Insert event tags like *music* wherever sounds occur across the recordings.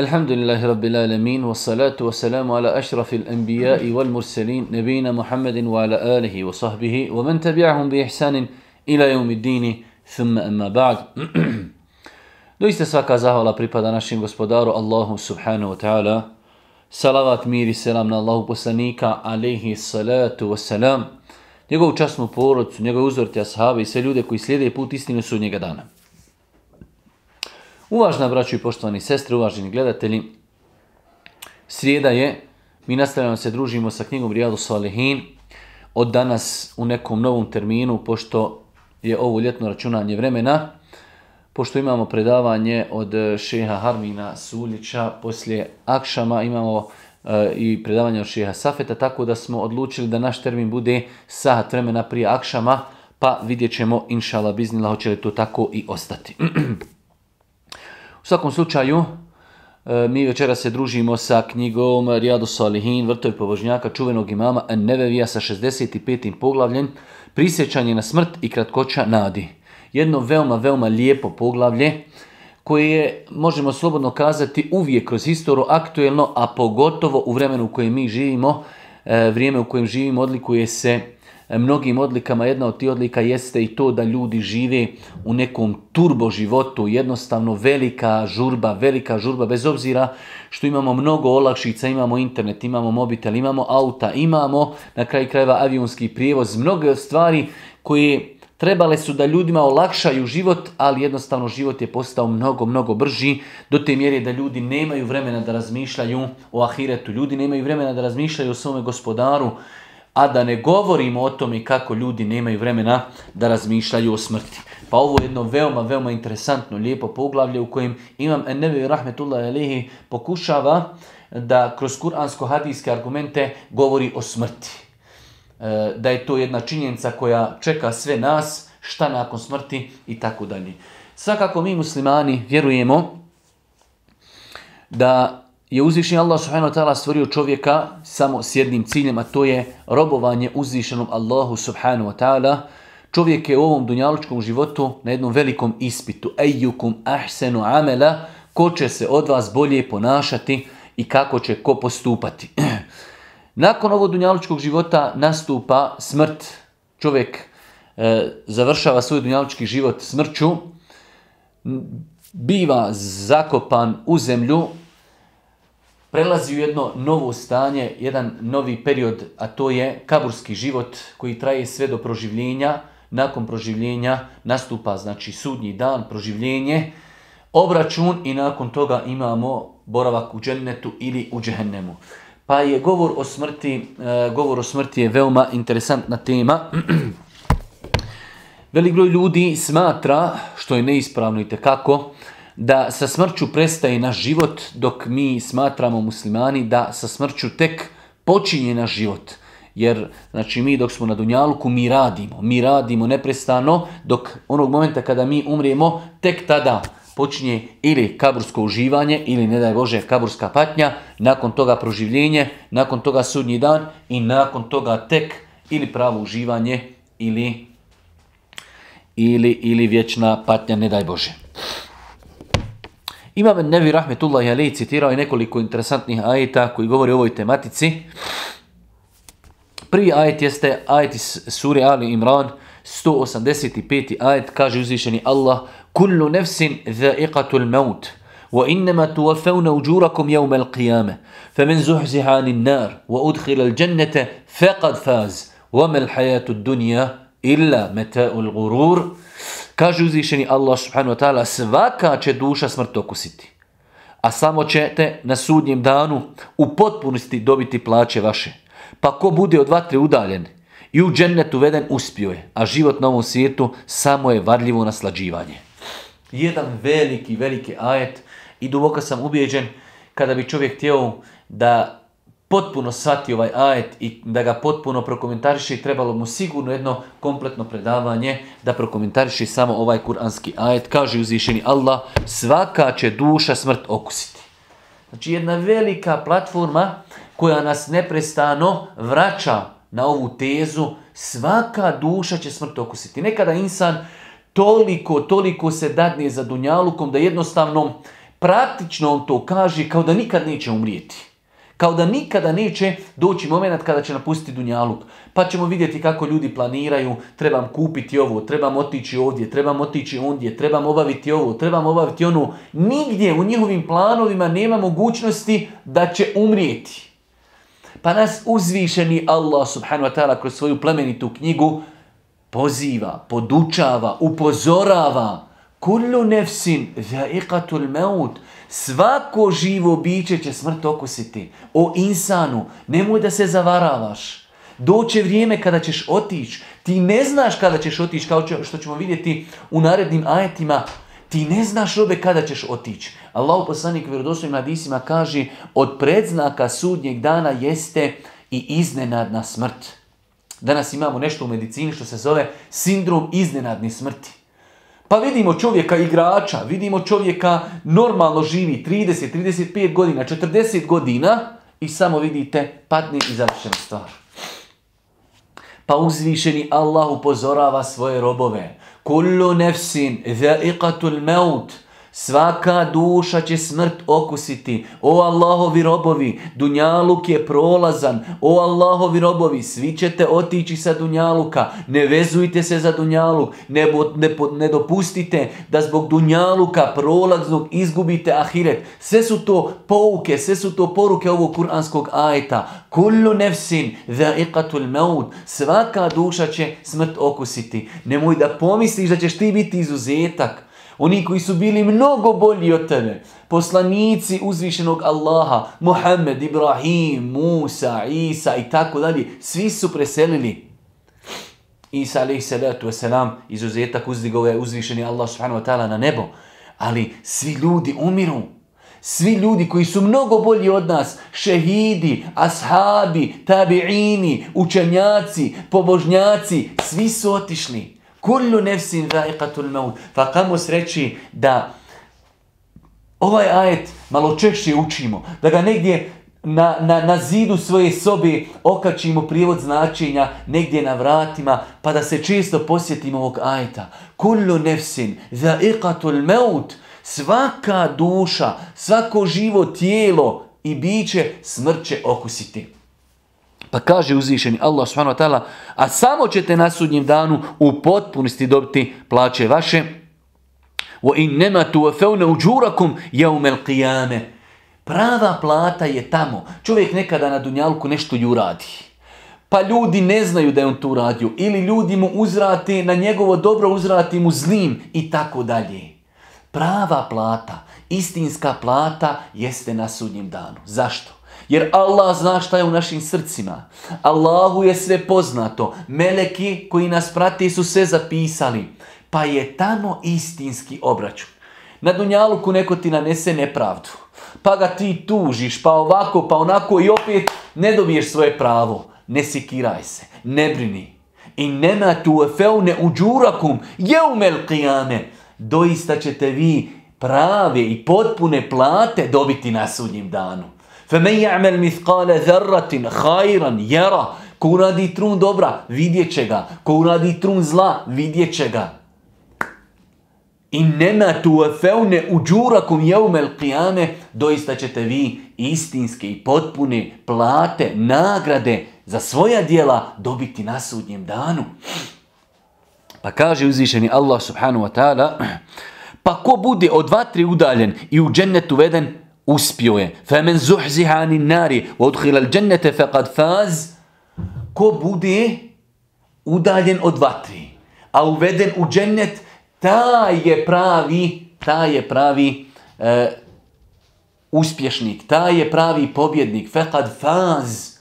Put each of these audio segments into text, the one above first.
الحمد لله رب العالمين والصلاة والسلام على أشرف الأنبياء والمرسلين نبينا محمد وعلى آله وصحبه ومن تبعهم بإحسان إلى يوم الدين ثم أما بعد Doista svaka zahvala pripada našem gospodaru Allahu subhanahu wa ta'ala. Salavat, mir i selam na Allahu poslanika, alaihi salatu wa salam. Njegovu časnu porodcu, njegove uzorti ashabi i sve ljude koji slijede put istinu su njega dana. Uvažna braću i poštovani sestre, uvaženi gledatelji, srijeda je, mi nastavljamo se družimo sa knjigom Rijadu Salihin, od danas u nekom novom terminu, pošto je ovo ljetno računanje vremena, pošto imamo predavanje od šeha Harmina Suljića, poslije Akšama imamo e, i predavanje od šeha Safeta, tako da smo odlučili da naš termin bude sahat vremena prije Akšama, pa vidjet ćemo, inšala biznila, hoće li to tako i ostati. *clears throat* U svakom slučaju, e, mi večera se družimo sa knjigom Rijadu Salihin, vrtovi pobožnjaka, čuvenog imama Nevevija sa 65. poglavljem, prisjećanje na smrt i kratkoća nadi. Jedno veoma, veoma lijepo poglavlje koje je, možemo slobodno kazati, uvijek kroz historiju aktuelno, a pogotovo u vremenu u kojem mi živimo, e, vrijeme u kojem živimo odlikuje se mnogim odlikama. Jedna od tih odlika jeste i to da ljudi žive u nekom turbo životu, jednostavno velika žurba, velika žurba, bez obzira što imamo mnogo olakšica, imamo internet, imamo mobitel, imamo auta, imamo na kraju krajeva avionski prijevoz, mnoge stvari koje trebale su da ljudima olakšaju život, ali jednostavno život je postao mnogo, mnogo brži, do te mjere da ljudi nemaju vremena da razmišljaju o ahiretu, ljudi nemaju vremena da razmišljaju o svome gospodaru, a da ne govorimo o tome kako ljudi nemaju vremena da razmišljaju o smrti. Pa ovo je jedno veoma, veoma interesantno, lijepo poglavlje u kojem Imam Ennevi Rahmetullah Alihi pokušava da kroz kuransko-hadijske argumente govori o smrti. E, da je to jedna činjenica koja čeka sve nas, šta nakon smrti i tako dalje. Svakako mi muslimani vjerujemo da je uzvišen Allah subhanahu wa ta'ala stvorio čovjeka samo s jednim ciljem, a to je robovanje uzvišenom Allahu subhanahu wa ta'ala. Čovjek je u ovom dunjalučkom životu na jednom velikom ispitu. Ejukum ahsenu amela, ko će se od vas bolje ponašati i kako će ko postupati. *clears throat* Nakon ovog dunjalučkog života nastupa smrt. Čovjek e, završava svoj dunjalučki život smrću, biva zakopan u zemlju, prelazi u jedno novo stanje, jedan novi period, a to je kaburski život koji traje sve do proživljenja. Nakon proživljenja nastupa znači sudnji dan, proživljenje, obračun i nakon toga imamo boravak u džennetu ili u džehennemu. Pa je govor o smrti, e, govor o smrti je veoma interesantna tema. *clears throat* Velik broj ljudi smatra, što je neispravno i tekako, da sa smrću prestaje naš život, dok mi smatramo muslimani da sa smrću tek počinje naš život. Jer znači mi dok smo na Dunjaluku mi radimo, mi radimo neprestano dok onog momenta kada mi umrijemo tek tada počinje ili kabursko uživanje ili ne daj Bože kaburska patnja, nakon toga proživljenje, nakon toga sudnji dan i nakon toga tek ili pravo uživanje ili, ili, ili vječna patnja, ne daj Bože. Imam Nevi Rahmetullah Ali citirao je nekoliko interesantnih ajeta koji govori o ovoj tematici. Prvi ajet jeste ajet iz suri Ali Imran, 185. ajet, kaže uzvišeni Allah, Kullu nefsin dha'iqatul maut, wa innama tuwafawna ujurakum yawma al-qiyamah, faman zuhziha 'anil nar wa udkhila al-jannata faqad faz, wa ma al-hayatu ad-dunya illa mata'ul ghurur. Kaže uzvišeni Allah subhanahu wa ta'ala, svaka će duša smrt okusiti. A samo ćete na sudnjem danu u potpunosti dobiti plaće vaše. Pa ko bude od vatre udaljen i u džennet uveden uspio je, a život na ovom svijetu samo je varljivo naslađivanje. Jedan veliki, veliki ajet i duboko sam ubijeđen kada bi čovjek htio da potpuno shvati ovaj ajet i da ga potpuno prokomentariše, trebalo mu sigurno jedno kompletno predavanje da prokomentariše samo ovaj kuranski ajet. Kaže uzvišeni Allah, svaka će duša smrt okusiti. Znači jedna velika platforma koja nas neprestano vraća na ovu tezu, svaka duša će smrt okusiti. Nekada insan toliko, toliko se dadne za dunjalukom da jednostavno Praktično on to kaže kao da nikad neće umrijeti. Kao da nikada neće doći moment kada će napustiti Dunjaluk. Pa ćemo vidjeti kako ljudi planiraju, trebam kupiti ovo, trebam otići ovdje, trebam otići ondje, trebam obaviti ovo, trebam obaviti ono. Nigdje u njihovim planovima nema mogućnosti da će umrijeti. Pa nas uzvišeni Allah subhanahu wa ta'ala kroz svoju plemenitu knjigu poziva, podučava, upozorava. Kullu nefsin za'iqatul maut. Svako živo biće će smrt okusiti. O insanu, nemoj da se zavaravaš. Doće vrijeme kada ćeš otići. Ti ne znaš kada ćeš otići, kao što ćemo vidjeti u narednim ajetima. Ti ne znaš robe kada ćeš otići. Allah poslanik vjerodostojnim hadisima kaže od predznaka sudnjeg dana jeste i iznenadna smrt. Danas imamo nešto u medicini što se zove sindrom iznenadne smrti. Pa vidimo čovjeka igrača, vidimo čovjeka normalno živi 30, 35 godina, 40 godina i samo vidite padne i završena stvar. Pa uzvišeni Allah upozorava svoje robove. Kullu nefsin za'iqatul maut. Svaka duša će smrt okusiti. O Allahovi robovi, Dunjaluk je prolazan. O Allahovi robovi, svi ćete otići sa Dunjaluka. Ne vezujte se za Dunjaluk. Ne, ne, ne dopustite da zbog Dunjaluka prolaznog izgubite ahiret. Sve su to pouke, sve su to poruke ovog kuranskog ajeta. Kullu nefsin za'iqatul maut. Svaka duša će smrt okusiti. Nemoj da pomisliš da ćeš ti biti izuzetak. Oni koji su bili mnogo bolji od tebe. Poslanici uzvišenog Allaha, Muhammed, Ibrahim, Musa, Isa i tako dalje. Svi su preselili. Isa alaih salatu wasalam, izuzetak uzdigao je uzvišeni Allah subhanahu wa ta'ala na nebo. Ali svi ljudi umiru. Svi ljudi koji su mnogo bolji od nas, šehidi, ashabi, tabiini, učenjaci, pobožnjaci, svi su otišli. Kullu nefsin za'iqatul maut. Pa kamo sreći da ovaj ajet malo češće učimo, da ga negdje na, na, na zidu svoje sobe okačimo prijevod značenja negdje na vratima, pa da se često posjetimo ovog ajeta. Kullu nefsin za'iqatul maut. Svaka duša, svako živo tijelo i biće smrt će okusiti. Pa kaže uzvišeni Allah subhanahu wa ta'ala, a samo ćete na sudnjem danu u potpunosti dobiti plaće vaše. Nema tuwafawna ujurakum yawm al-qiyame. Prava plata je tamo. Čovjek nekada na dunjalku nešto ju radi. Pa ljudi ne znaju da je on tu radio. Ili ljudi mu uzrati, na njegovo dobro uzrati mu zlim i tako dalje. Prava plata, istinska plata jeste na sudnjem danu. Zašto? Jer Allah zna šta je u našim srcima. Allahu je sve poznato. Meleki koji nas prati su sve zapisali. Pa je tamo istinski obračun. Na Dunjaluku neko ti nanese nepravdu. Pa ga ti tužiš, pa ovako, pa onako i opet ne dobiješ svoje pravo. Ne sikiraj se, ne brini. I nema tu efeune uđurakum jeumel qiyame. Doista ćete vi prave i potpune plate dobiti na sudnjim danu. فَمَنْ يَعْمَلْ مِثْقَالَ ذَرَّةٍ خَيْرًا يَرَا Ko uradi trun dobra, vidjet će ga. Ko uradi trun zla, vidjet će ga. I nema tu feune uđurakum jeumel qiyame, doista ćete vi istinske i potpune plate, nagrade za svoja dijela dobiti na sudnjem danu. Pa kaže uzvišeni Allah subhanahu wa ta'ala, *clears throat* pa ko bude od vatri udaljen i u džennet uveden, uspio je. Femen zuhziha anin nari, odhila al džennete faqad faz. Ko bude udaljen od vatri, a uveden u džennet, taj je pravi, taj je pravi e, uspješnik, taj je pravi pobjednik, faqad faz.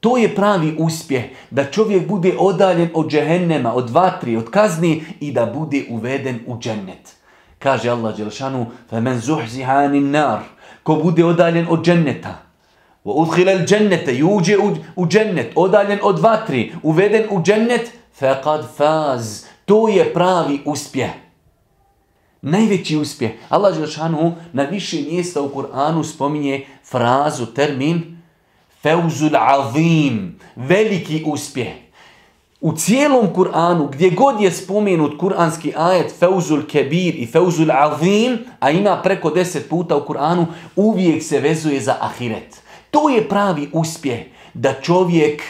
To je pravi uspjeh, da čovjek bude odaljen od džehennema, od vatri, od kazni i da bude uveden u džennet. Kaže Allah Đelšanu, فَمَنْ زُحْزِهَا عَنِ النَّارِ Ko bude odaljen od dženneta, وَأُدْخِلَ الْجَنَّةَ Juđe u, u džennet, odaljen od vatri, uveden u džennet, فَقَدْ فَازِ To je pravi uspjeh. Najveći uspjeh. Allah Đelšanu na više mjesta u Kur'anu spominje frazu, termin, فَوْزُ الْعَظِيمِ Veliki uspjeh. u cijelom Kur'anu, gdje god je spomenut kuranski ajet Feuzul Kebir i Feuzul Azim, a ima preko deset puta u Kur'anu, uvijek se vezuje za ahiret. To je pravi uspjeh, da čovjek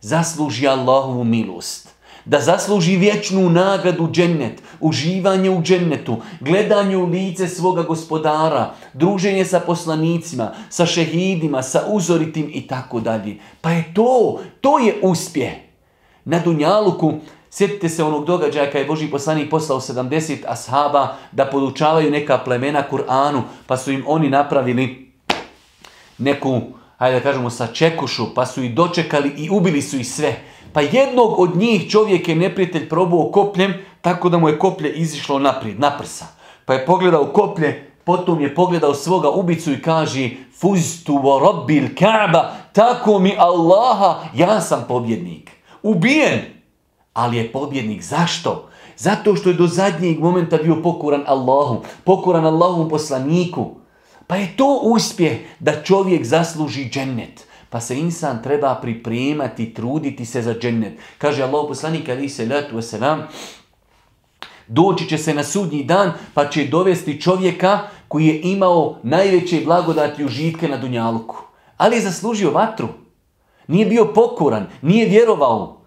zasluži Allahovu milost, da zasluži vječnu nagradu džennet, uživanje u džennetu, gledanje u lice svoga gospodara, druženje sa poslanicima, sa šehidima, sa uzoritim i tako dalje. Pa je to, to je uspjeh. Na Dunjaluku, sjetite se onog događaja kada je Boži poslanik poslao 70 ashaba da podučavaju neka plemena Kur'anu, pa su im oni napravili neku, hajde da kažemo, sačekušu, pa su ih dočekali i ubili su ih sve. Pa jednog od njih čovjek je neprijatelj probao kopljem, tako da mu je koplje izišlo naprijed, naprsa. Pa je pogledao koplje, potom je pogledao svoga ubicu i kaže Fuztu wa rabbil ka'ba, tako mi Allaha, ja sam pobjednik. Ubijen, ali je pobjednik. Zašto? Zato što je do zadnjeg momenta bio pokoran Allahu, pokoran Allahom poslaniku. Pa je to uspjeh da čovjek zasluži džennet. Pa se insan treba pripremati, truditi se za džennet. Kaže Allah poslanik ali se letu wasalam, doći će se na sudnji dan pa će dovesti čovjeka koji je imao najveće blagodati užitke na Dunjaluku. Ali je zaslužio vatru. Nije bio pokoran, nije vjerovao.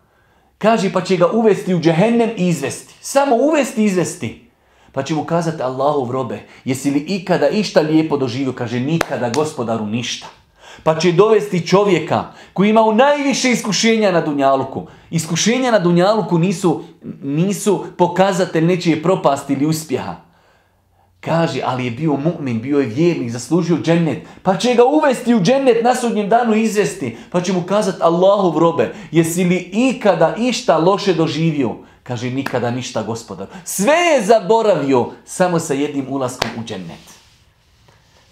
Kaže pa će ga uvesti u džehennem i izvesti. Samo uvesti i izvesti. Pa će mu kazati Allahov robe, jesi li ikada išta lijepo doživio? Kaže nikada gospodaru ništa. Pa će dovesti čovjeka koji imao najviše iskušenja na Dunjaluku. Iskušenja na Dunjaluku nisu, nisu pokazatelj nečije propasti ili uspjeha. Kaže, ali je bio mu'min, bio je vjernik, zaslužio džennet. Pa će ga uvesti u džennet na sudnjem danu izvesti. Pa će mu kazati Allahov robe, jesi li ikada išta loše doživio? Kaže, nikada ništa gospodar. Sve je zaboravio samo sa jednim ulaskom u džennet.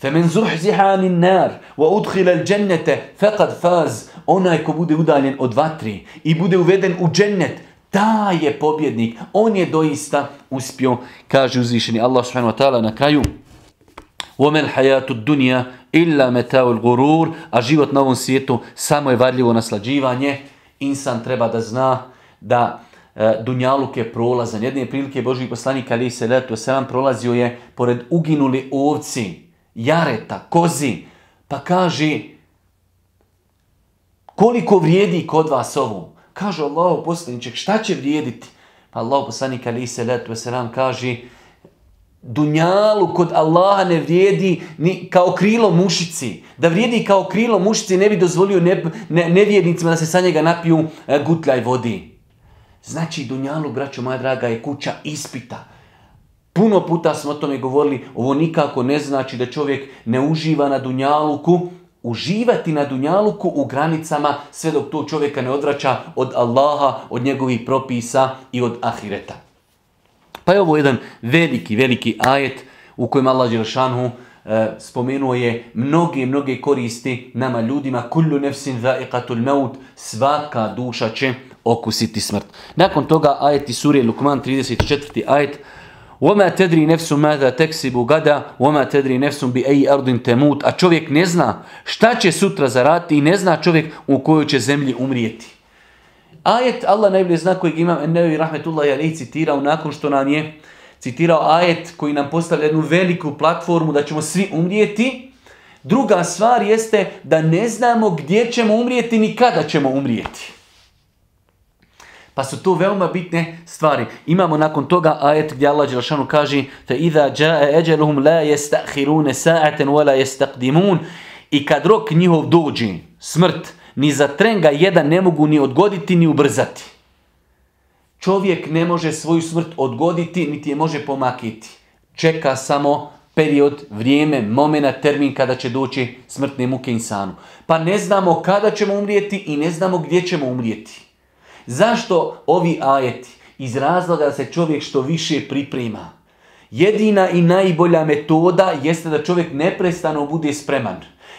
فَمَنْ زُحْزِحَ عَنِ النَّارِ وَأُدْخِلَ الْجَنَّةَ فَقَدْ فَازِ Onaj ko bude udaljen od vatri i bude uveden u džennet, ta je pobjednik. On je doista uspio, kaže uzvišeni Allah subhanahu wa ta'ala na kraju. وَمَنْ حَيَاتُ الدُّنْيَا إِلَّا مَتَاُ الْغُرُورِ A život na ovom svijetu samo je varljivo naslađivanje. Insan treba da zna da e, Dunjaluk je prolazan. Jedne prilike Boži poslanik Ali se letu selam prolazio je pored uginuli ovci, jareta, kozi. Pa kaže koliko vrijedi kod vas ovo? Kaže Allah poslaniček, šta će vrijediti? Pa Allah poslanik Ali se letu selam kaže Dunjalu kod Allaha ne vrijedi ni kao krilo mušici. Da vrijedi kao krilo mušici ne bi dozvolio ne, ne, nevjernicima da se sa njega napiju e, gutljaj vodi. Znači Dunjalu, braćo moja draga, je kuća ispita. Puno puta smo o tome govorili, ovo nikako ne znači da čovjek ne uživa na Dunjaluku, uživati na Dunjaluku u granicama sve dok to čovjeka ne odvraća od Allaha, od njegovih propisa i od ahireta. Pa je ovo jedan veliki, veliki ajet u kojem Allah Đelšanhu e, spomenuo je mnoge, mnoge koristi nama ljudima. Kullu nefsin za'iqatul maut, svaka duša će okusiti smrt. Nakon toga ajet iz surije Lukman 34. ajet وَمَا تَدْرِي نَفْسُ مَاذَا تَكْسِبُ غَدَا وَمَا تَدْرِي نَفْسُ بِأَيِّ أَرْضٍ تَمُوتُ A čovjek ne zna šta će sutra zaraditi i ne zna čovjek u kojoj će zemlji umrijeti. Ajet Allah najbolje zna kojeg imam Ennevi Rahmetullahi Ali citirao nakon što nam je citirao ajet koji nam postavlja jednu veliku platformu da ćemo svi umrijeti. Druga stvar jeste da ne znamo gdje ćemo umrijeti ni kada ćemo umrijeti. Pa su to veoma bitne stvari. Imamo nakon toga ajet gdje Allah Đelšanu kaže فَإِذَا جَاءَ أَجَلُهُمْ لَا يَسْتَأْخِرُونَ سَاعَةً وَلَا يَسْتَقْدِمُونَ I kad rok njihov dođe, smrt, ni za tren ga jedan ne mogu ni odgoditi ni ubrzati. Čovjek ne može svoju smrt odgoditi, niti je može pomakiti. Čeka samo period, vrijeme, momena, termin kada će doći smrtne muke insanu. Pa ne znamo kada ćemo umrijeti i ne znamo gdje ćemo umrijeti. Zašto ovi ajeti? Iz razloga da se čovjek što više priprema. Jedina i najbolja metoda jeste da čovjek neprestano bude spreman.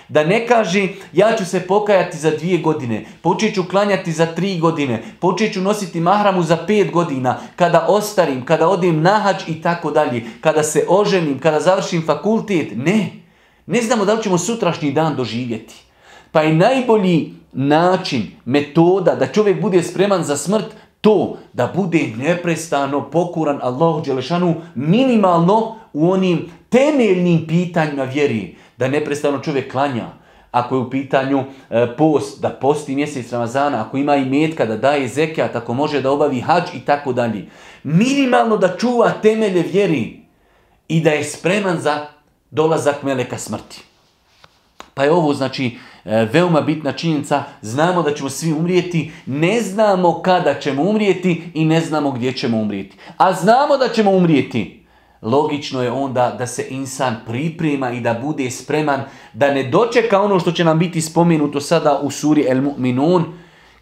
Da ne kaže ja ću se pokajati za dvije godine, počet ću klanjati za tri godine, počet ću nositi mahramu za pet godina, kada ostarim, kada odim na hađ i tako dalje, kada se oženim, kada završim fakultet. Ne, ne znamo da li ćemo sutrašnji dan doživjeti. Pa je najbolji način, metoda da čovjek bude spreman za smrt to da bude neprestano pokuran Allahu Đelešanu minimalno u onim temeljnim pitanjima vjeri. Da neprestano čovjek klanja. Ako je u pitanju e, post, da posti mjesec Ramazana, ako ima i metka, da daje zekijat, ako može da obavi hađ i tako dalje. Minimalno da čuva temelje vjeri i da je spreman za dolazak meleka smrti. Pa je ovo znači e, veoma bitna činjenica, znamo da ćemo svi umrijeti, ne znamo kada ćemo umrijeti i ne znamo gdje ćemo umrijeti. A znamo da ćemo umrijeti. Logično je onda da se insan priprema i da bude spreman, da ne dočeka ono što će nam biti spomenuto sada u suri El Mu'minun,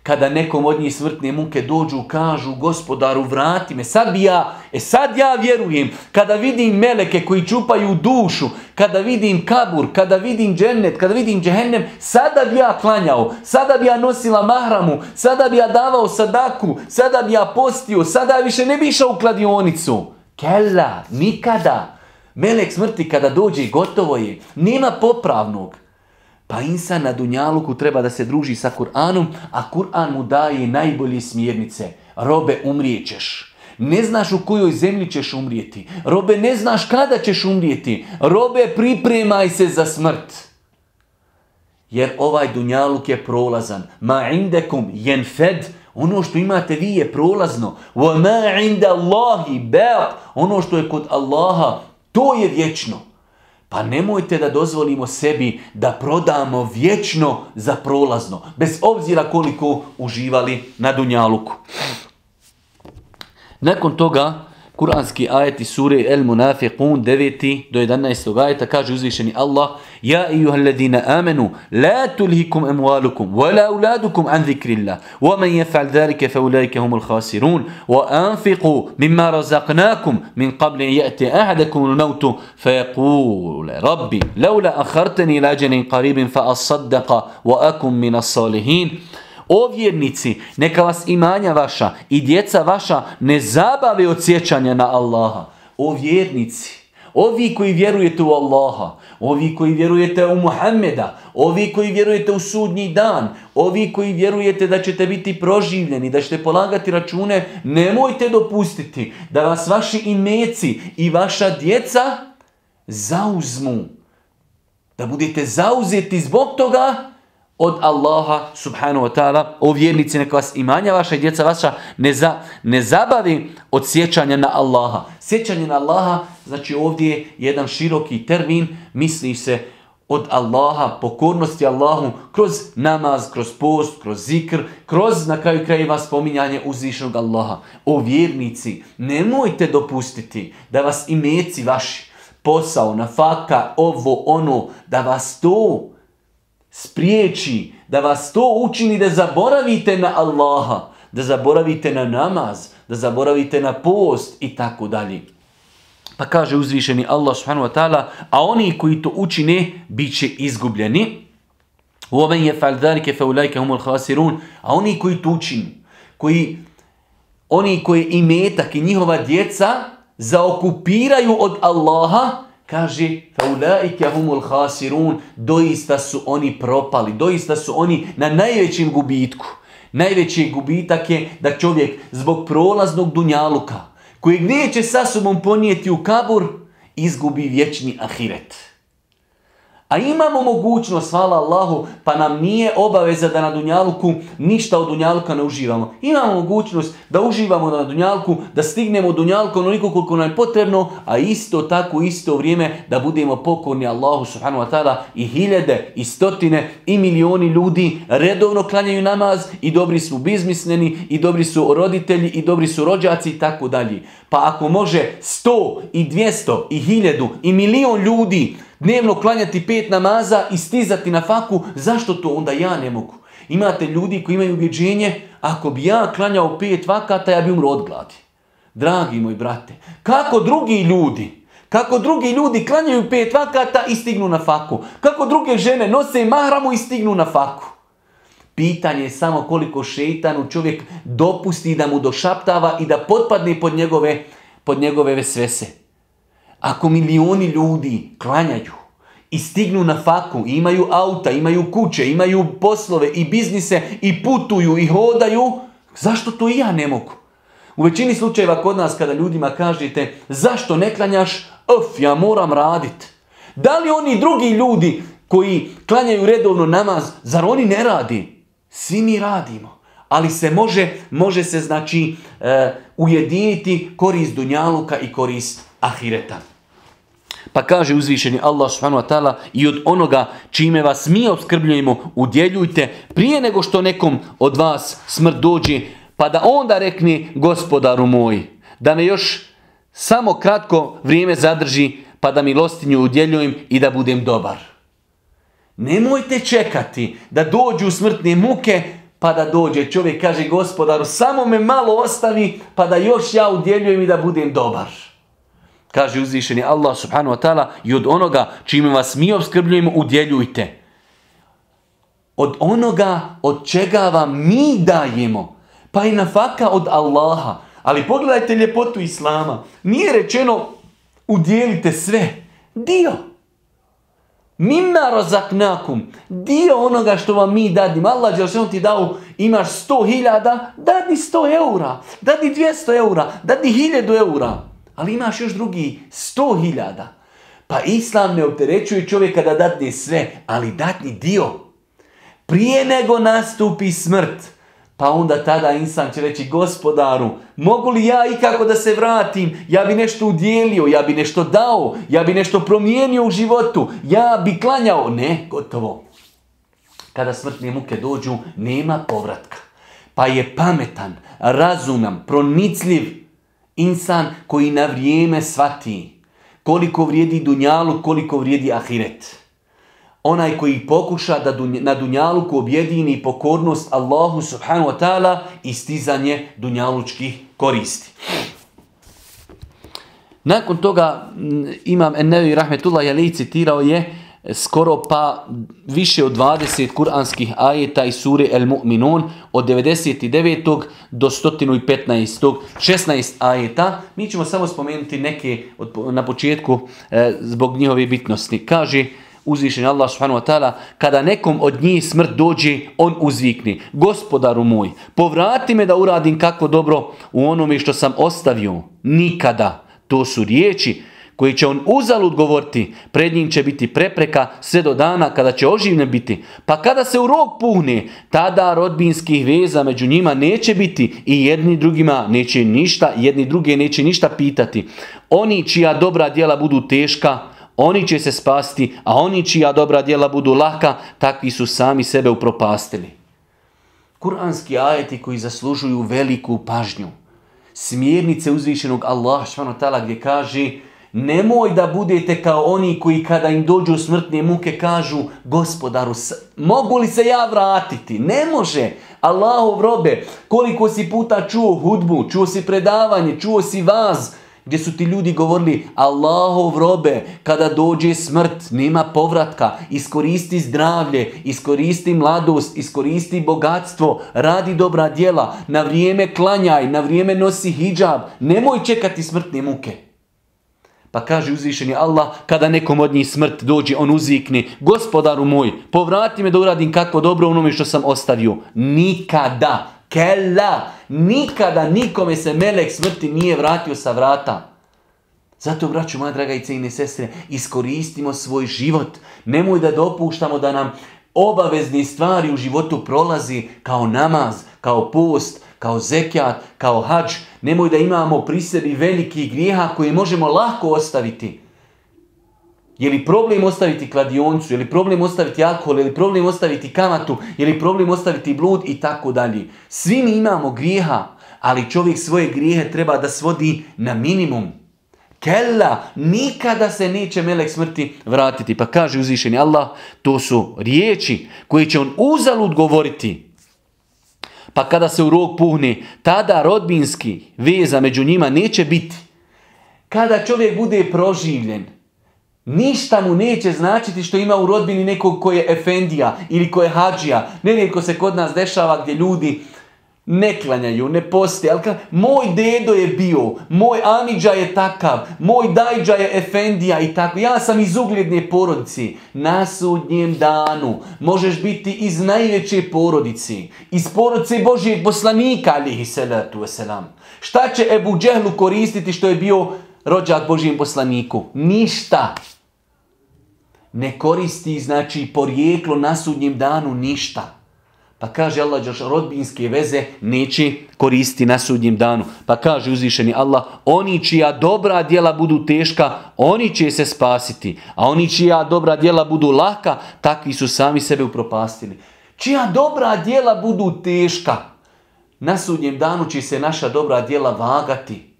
kada nekom od njih smrtne muke dođu, kažu gospodaru vrati me, sad bi ja, e sad ja vjerujem, kada vidim meleke koji čupaju dušu, kada vidim kabur, kada vidim džennet, kada vidim džehennem, sada bi ja klanjao, sada bi ja nosila mahramu, sada bi ja davao sadaku, sada bi ja postio, sada više ne bi išao u kladionicu. Kella, nikada. Melek smrti kada dođe gotovo je, nema popravnog. Pa insan na Dunjaluku treba da se druži sa Kur'anom, a Kur'an mu daje najbolje smjernice. Robe, umrijećeš. Ne znaš u kojoj zemlji ćeš umrijeti. Robe, ne znaš kada ćeš umrijeti. Robe, pripremaj se za smrt. Jer ovaj Dunjaluk je prolazan. Ma indekum jenfed, ono što imate vi je prolazno. Wa ma inda Allahi ono što je kod Allaha, to je vječno. Pa nemojte da dozvolimo sebi da prodamo vječno za prolazno, bez obzira koliko uživali na Dunjaluku. Nakon toga Kur'anski ajeti sure El Munafiqun 9. do 11. ajeta kaže uzvišeni Allah Ja i ladina amenu la tulhikum emualukum wa la uladukum an zikrillah wa man jefal dhalike fa ulaike humul khasirun wa anfiqu mimma razaqnakum min qabli jati ahadakum al-mautu fa yaqul rabbi laula akhartani lađenin qaribin fa asaddaqa wa akum min as-salihin O vjernici, neka vas imanja vaša i djeca vaša ne zabave od sjećanja na Allaha. O vjernici, ovi koji vjerujete u Allaha, ovi koji vjerujete u Muhammeda, ovi koji vjerujete u sudnji dan, ovi koji vjerujete da ćete biti proživljeni, da ćete polagati račune, nemojte dopustiti da vas vaši imeci i vaša djeca zauzmu. Da budete zauzeti zbog toga od Allaha subhanahu wa ta'ala, o vjernici neka vas imanja vaša i djeca vaša ne, za, ne zabavi od sjećanja na Allaha. Sjećanje na Allaha, znači ovdje je jedan široki termin, misli se od Allaha, pokornosti Allahu, kroz namaz, kroz post, kroz zikr, kroz na kraju krajeva spominjanje uzvišenog Allaha. O vjernici, nemojte dopustiti da vas imeci vaši, posao, nafaka, ovo, ono, da vas to spriječi, da vas to učini da zaboravite na Allaha, da zaboravite na namaz, da zaboravite na post i tako dalje. Pa kaže uzvišeni Allah subhanahu wa ta'ala, a oni koji to učine, bit će izgubljeni. وَمَنْ يَفَعْلْ ذَلِكَ فَأُولَيْكَ هُمُ الْخَاسِرُونَ A oni koji to učinu, koji, oni koji imetak i njihova djeca zaokupiraju od Allaha, Kaže, faulaike humul khasirun, doista su oni propali, doista su oni na najvećem gubitku. Najveći gubitak je da čovjek zbog prolaznog dunjaluka, kojeg neće sa sobom ponijeti u kabur, izgubi vječni ahiret. A imamo mogućnost, hvala Allahu, pa nam nije obaveza da na Dunjalku ništa od Dunjalka ne uživamo. Imamo mogućnost da uživamo na Dunjalku, da stignemo Dunjalku onoliko koliko nam je potrebno, a isto tako isto vrijeme da budemo pokorni Allahu subhanahu wa ta'ala i hiljade i stotine i milioni ljudi redovno klanjaju namaz i dobri su bizmisneni i dobri su roditelji i dobri su rođaci i tako dalje. Pa ako može sto i dvijesto i hiljadu i milion ljudi dnevno klanjati pet namaza i stizati na faku, zašto to onda ja ne mogu? Imate ljudi koji imaju ubjeđenje, ako bi ja klanjao pet vakata, ja bi umro od gladi. Dragi moji brate, kako drugi ljudi, kako drugi ljudi klanjaju pet vakata i stignu na faku? Kako druge žene nose mahramu i stignu na faku? Pitanje je samo koliko šeitanu čovjek dopusti da mu došaptava i da potpadne pod njegove, pod njegove vesvese. Ako milioni ljudi klanjaju i stignu na faku, imaju auta, imaju kuće, imaju poslove i biznise i putuju i hodaju, zašto to i ja ne mogu? U većini slučajeva kod nas kada ljudima kažete zašto ne klanjaš, of, ja moram raditi. Da li oni drugi ljudi koji klanjaju redovno namaz, zar oni ne radi? Svi mi radimo. Ali se može, može se znači e, ujediniti korist Dunjaluka i korist Ahireta. Pa kaže uzvišeni Allah subhanahu wa ta'ala i od onoga čime vas mi obskrbljujemo udjeljujte prije nego što nekom od vas smrt dođe pa da onda rekne gospodaru moj da me još samo kratko vrijeme zadrži pa da milostinju udjeljujem i da budem dobar. Nemojte čekati da dođu smrtne muke pa da dođe čovjek kaže gospodaru samo me malo ostavi pa da još ja udjeljujem i da budem dobar. Kaže uzvišeni Allah subhanahu wa ta'ala i od onoga čime vas mi obskrbljujemo udjeljujte. Od onoga od čega vam mi dajemo. Pa i nafaka od Allaha. Ali pogledajte ljepotu Islama. Nije rečeno udjelite sve. Dio. Mimma rozaknakum. Dio onoga što vam mi dadim. Allah je ti dao, imaš 100 hiljada, dadi 100 eura. Dadi 200 eura. Dadi 1000 eura. Ali imaš još drugi 100 hiljada. Pa Islam ne opterećuje čovjeka da dadne sve, ali dadni dio. Prije nego nastupi smrt, pa onda tada insan će reći gospodaru, mogu li ja ikako da se vratim? Ja bi nešto udjelio, ja bi nešto dao, ja bi nešto promijenio u životu, ja bi klanjao. Ne, gotovo. Kada smrtne muke dođu, nema povratka. Pa je pametan, razuman, pronicljiv insan koji na vrijeme svati koliko vrijedi dunjalu, koliko vrijedi ahiret onaj koji pokuša da na dunjaluku objedini pokornost Allahu subhanahu wa ta'ala i stizanje dunjalučkih koristi. Nakon toga imam Ennevi Rahmetullah Jali citirao je skoro pa više od 20 kuranskih ajeta iz sure El Mu'minun od 99. do 115. 16 ajeta. Mi ćemo samo spomenuti neke na početku e, zbog njihove bitnosti. Kaže uzvišen Allah subhanahu wa ta'ala, kada nekom od njih smrt dođe, on uzvikni, gospodaru moj, povrati me da uradim kako dobro u onome što sam ostavio. Nikada. To su riječi koji će on uzalud govoriti, pred njim će biti prepreka sve do dana kada će oživne biti. Pa kada se u rok puhne, tada rodbinskih veza među njima neće biti i jedni drugima neće ništa, jedni druge neće ništa pitati. Oni čija dobra djela budu teška, oni će se spasti, a oni čija dobra djela budu laka, takvi su sami sebe upropastili. Kuranski ajeti koji zaslužuju veliku pažnju. Smjernice uzvišenog Allah tala gdje kaže nemoj da budete kao oni koji kada im dođu smrtne muke kažu gospodaru mogu li se ja vratiti? Ne može. Allahov robe koliko si puta čuo hudbu, čuo si predavanje, čuo si vaz, gdje su ti ljudi govorili Allahov robe, kada dođe smrt, nema povratka, iskoristi zdravlje, iskoristi mladost, iskoristi bogatstvo, radi dobra djela, na vrijeme klanjaj, na vrijeme nosi hijab, nemoj čekati smrtne muke. Pa kaže uzvišeni Allah, kada nekom od njih smrt dođe, on uzvikne, gospodaru moj, povrati me da uradim kako dobro onome što sam ostavio. Nikada. Kella, nikada nikome se melek smrti nije vratio sa vrata. Zato, braću moja draga i cijene sestre, iskoristimo svoj život. Nemoj da dopuštamo da nam obavezni stvari u životu prolazi kao namaz, kao post, kao zekijat, kao hađ. Nemoj da imamo pri sebi veliki grijeha koji možemo lako ostaviti. Je li problem ostaviti kladioncu, je li problem ostaviti alkohol, je li problem ostaviti kamatu, je li problem ostaviti blud i tako dalje. Svi mi imamo grijeha, ali čovjek svoje grijehe treba da svodi na minimum. Kella, nikada se neće melek smrti vratiti. Pa kaže uzvišeni Allah, to su riječi koje će on uzalud govoriti. Pa kada se u rog puhne, tada rodbinski veza među njima neće biti. Kada čovjek bude proživljen, Ništa mu neće značiti što ima u rodbini nekog ko je efendija ili ko je hađija. Nerijetko se kod nas dešava gdje ljudi ne klanjaju, ne posti, ali moj dedo je bio, moj Amidža je takav, moj Dajđa je Efendija i tako. Ja sam iz ugledne porodici. Na sudnjem danu možeš biti iz najveće porodici, iz porodice Božijeg poslanika, alihi salatu wasalam. Šta će Ebu Džehlu koristiti što je bio rođak Božijem poslaniku? Ništa. Ne koristi, znači, porijeklo na sudnjem danu ništa. Pa kaže Allah, rodbinske veze neće koristiti na sudnjem danu. Pa kaže uzvišeni Allah, oni čija dobra djela budu teška, oni će se spasiti. A oni čija dobra djela budu laka, takvi su sami sebe upropastili. Čija dobra djela budu teška, na sudnjem danu će se naša dobra djela vagati.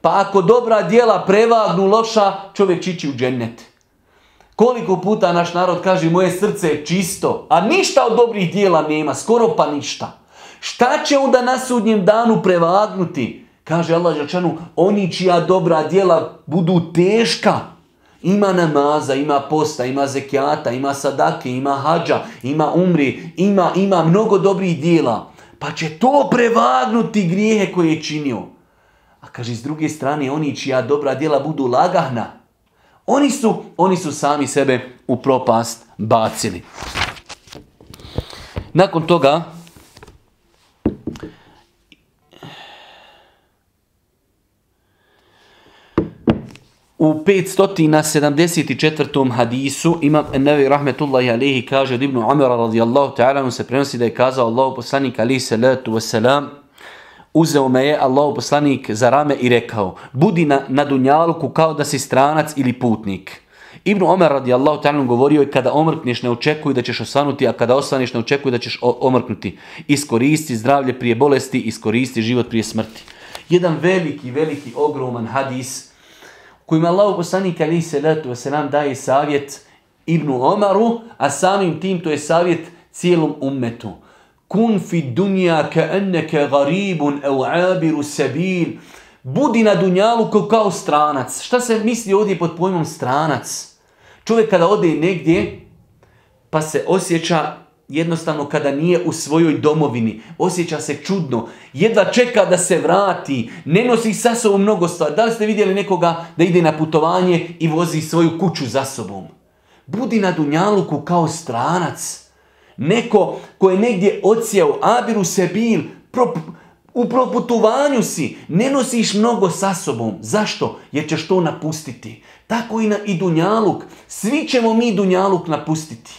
Pa ako dobra djela prevagnu loša, čovjek će u džennet. Koliko puta naš narod kaže moje srce je čisto, a ništa od dobrih dijela nema, skoro pa ništa. Šta će onda na sudnjem danu prevagnuti? Kaže Allah Želčanu, oni čija dobra djela budu teška. Ima namaza, ima posta, ima zekijata, ima sadake, ima hađa, ima umri, ima, ima mnogo dobrih dijela. Pa će to prevagnuti grijehe koje je činio. A kaže, s druge strane, oni čija dobra djela budu lagahna, oni su, oni su sami sebe u propast bacili. Nakon toga, U 574. hadisu imam Nevi Rahmetullahi Alehi kaže od Ibnu Amira radijallahu ta'ala se prenosi da je kazao Allahu poslanik alihi salatu wasalam uzeo me je Allah poslanik za rame i rekao budi na, na dunjalku kao da si stranac ili putnik. Ibn Omer radijallahu ta'ala govorio je kada omrkneš ne očekuj da ćeš osvanuti, a kada osvaneš ne očekuj da ćeš omrknuti. Iskoristi zdravlje prije bolesti, iskoristi život prije smrti. Jedan veliki, veliki, ogroman hadis kojim Allah poslanik ali se letu se nam daje savjet Ibnu Omaru, a samim tim to je savjet cijelom ummetu. Kun fi dunja ka enneke garibun au abiru sebil. Budi na dunjalu kao stranac. Šta se misli ovdje pod pojmom stranac? Čovjek kada ode negdje, pa se osjeća jednostavno kada nije u svojoj domovini, osjeća se čudno, jedva čeka da se vrati, ne nosi sa sobom mnogo stvari. Da li ste vidjeli nekoga da ide na putovanje i vozi svoju kuću za sobom? Budi na Dunjaluku kao stranac. Neko ko je negdje ocijao, abiru se bil, u proputovanju si, ne nosiš mnogo sa sobom. Zašto? Jer ćeš to napustiti. Tako i, na, i Dunjaluk. Svi ćemo mi Dunjaluk napustiti.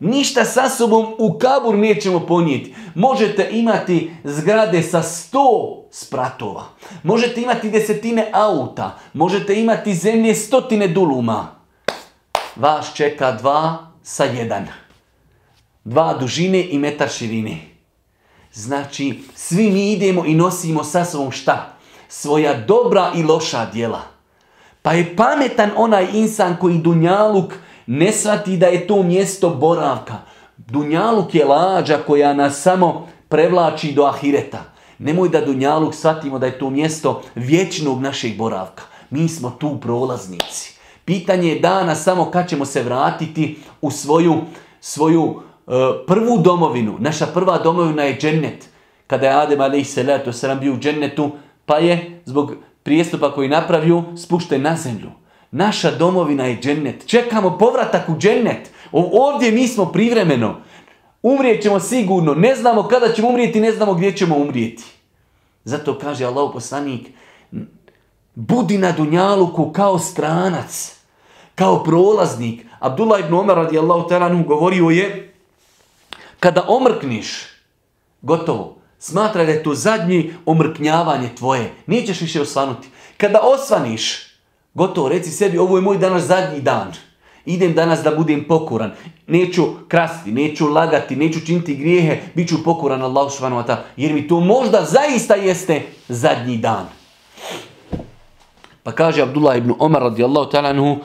Ništa sa sobom u kabur nećemo ponijeti. Možete imati zgrade sa sto spratova. Možete imati desetine auta. Možete imati zemlje stotine duluma. Vas čeka dva sa jedan. Dva dužine i metar širine. Znači, svi mi idemo i nosimo sa sobom šta? Svoja dobra i loša djela. Pa je pametan onaj insan koji Dunjaluk ne shvati da je to mjesto boravka. Dunjaluk je lađa koja nas samo prevlači do ahireta. Nemoj da Dunjaluk shvatimo da je to mjesto vječnog našeg boravka. Mi smo tu prolaznici. Pitanje je dana samo kad ćemo se vratiti u svoju, svoju prvu domovinu. Naša prva domovina je džennet. Kada je Adem a.s. bio u džennetu, pa je zbog prijestupa koji napravio spušten na zemlju. Naša domovina je džennet. Čekamo povratak u džennet. Ovdje mi smo privremeno. Umrijet ćemo sigurno. Ne znamo kada ćemo umrijeti, ne znamo gdje ćemo umrijeti. Zato kaže Allah poslanik, budi na Dunjaluku kao stranac, kao prolaznik. Abdullah ibn Omar radijallahu ta'ala govorio je, kada omrkniš, gotovo, smatraj da je to zadnji omrknjavanje tvoje. Nećeš više osvanuti. Kada osvaniš, Gotovo, reci sebi, ovo je moj danas zadnji dan. Idem danas da budem pokoran. Neću krasti, neću lagati, neću činiti grijehe, bit ću pokoran Allah subhanahu Jer mi to možda zaista jeste zadnji dan. Pa kaže Abdullah ibn Omar radijallahu ta'ala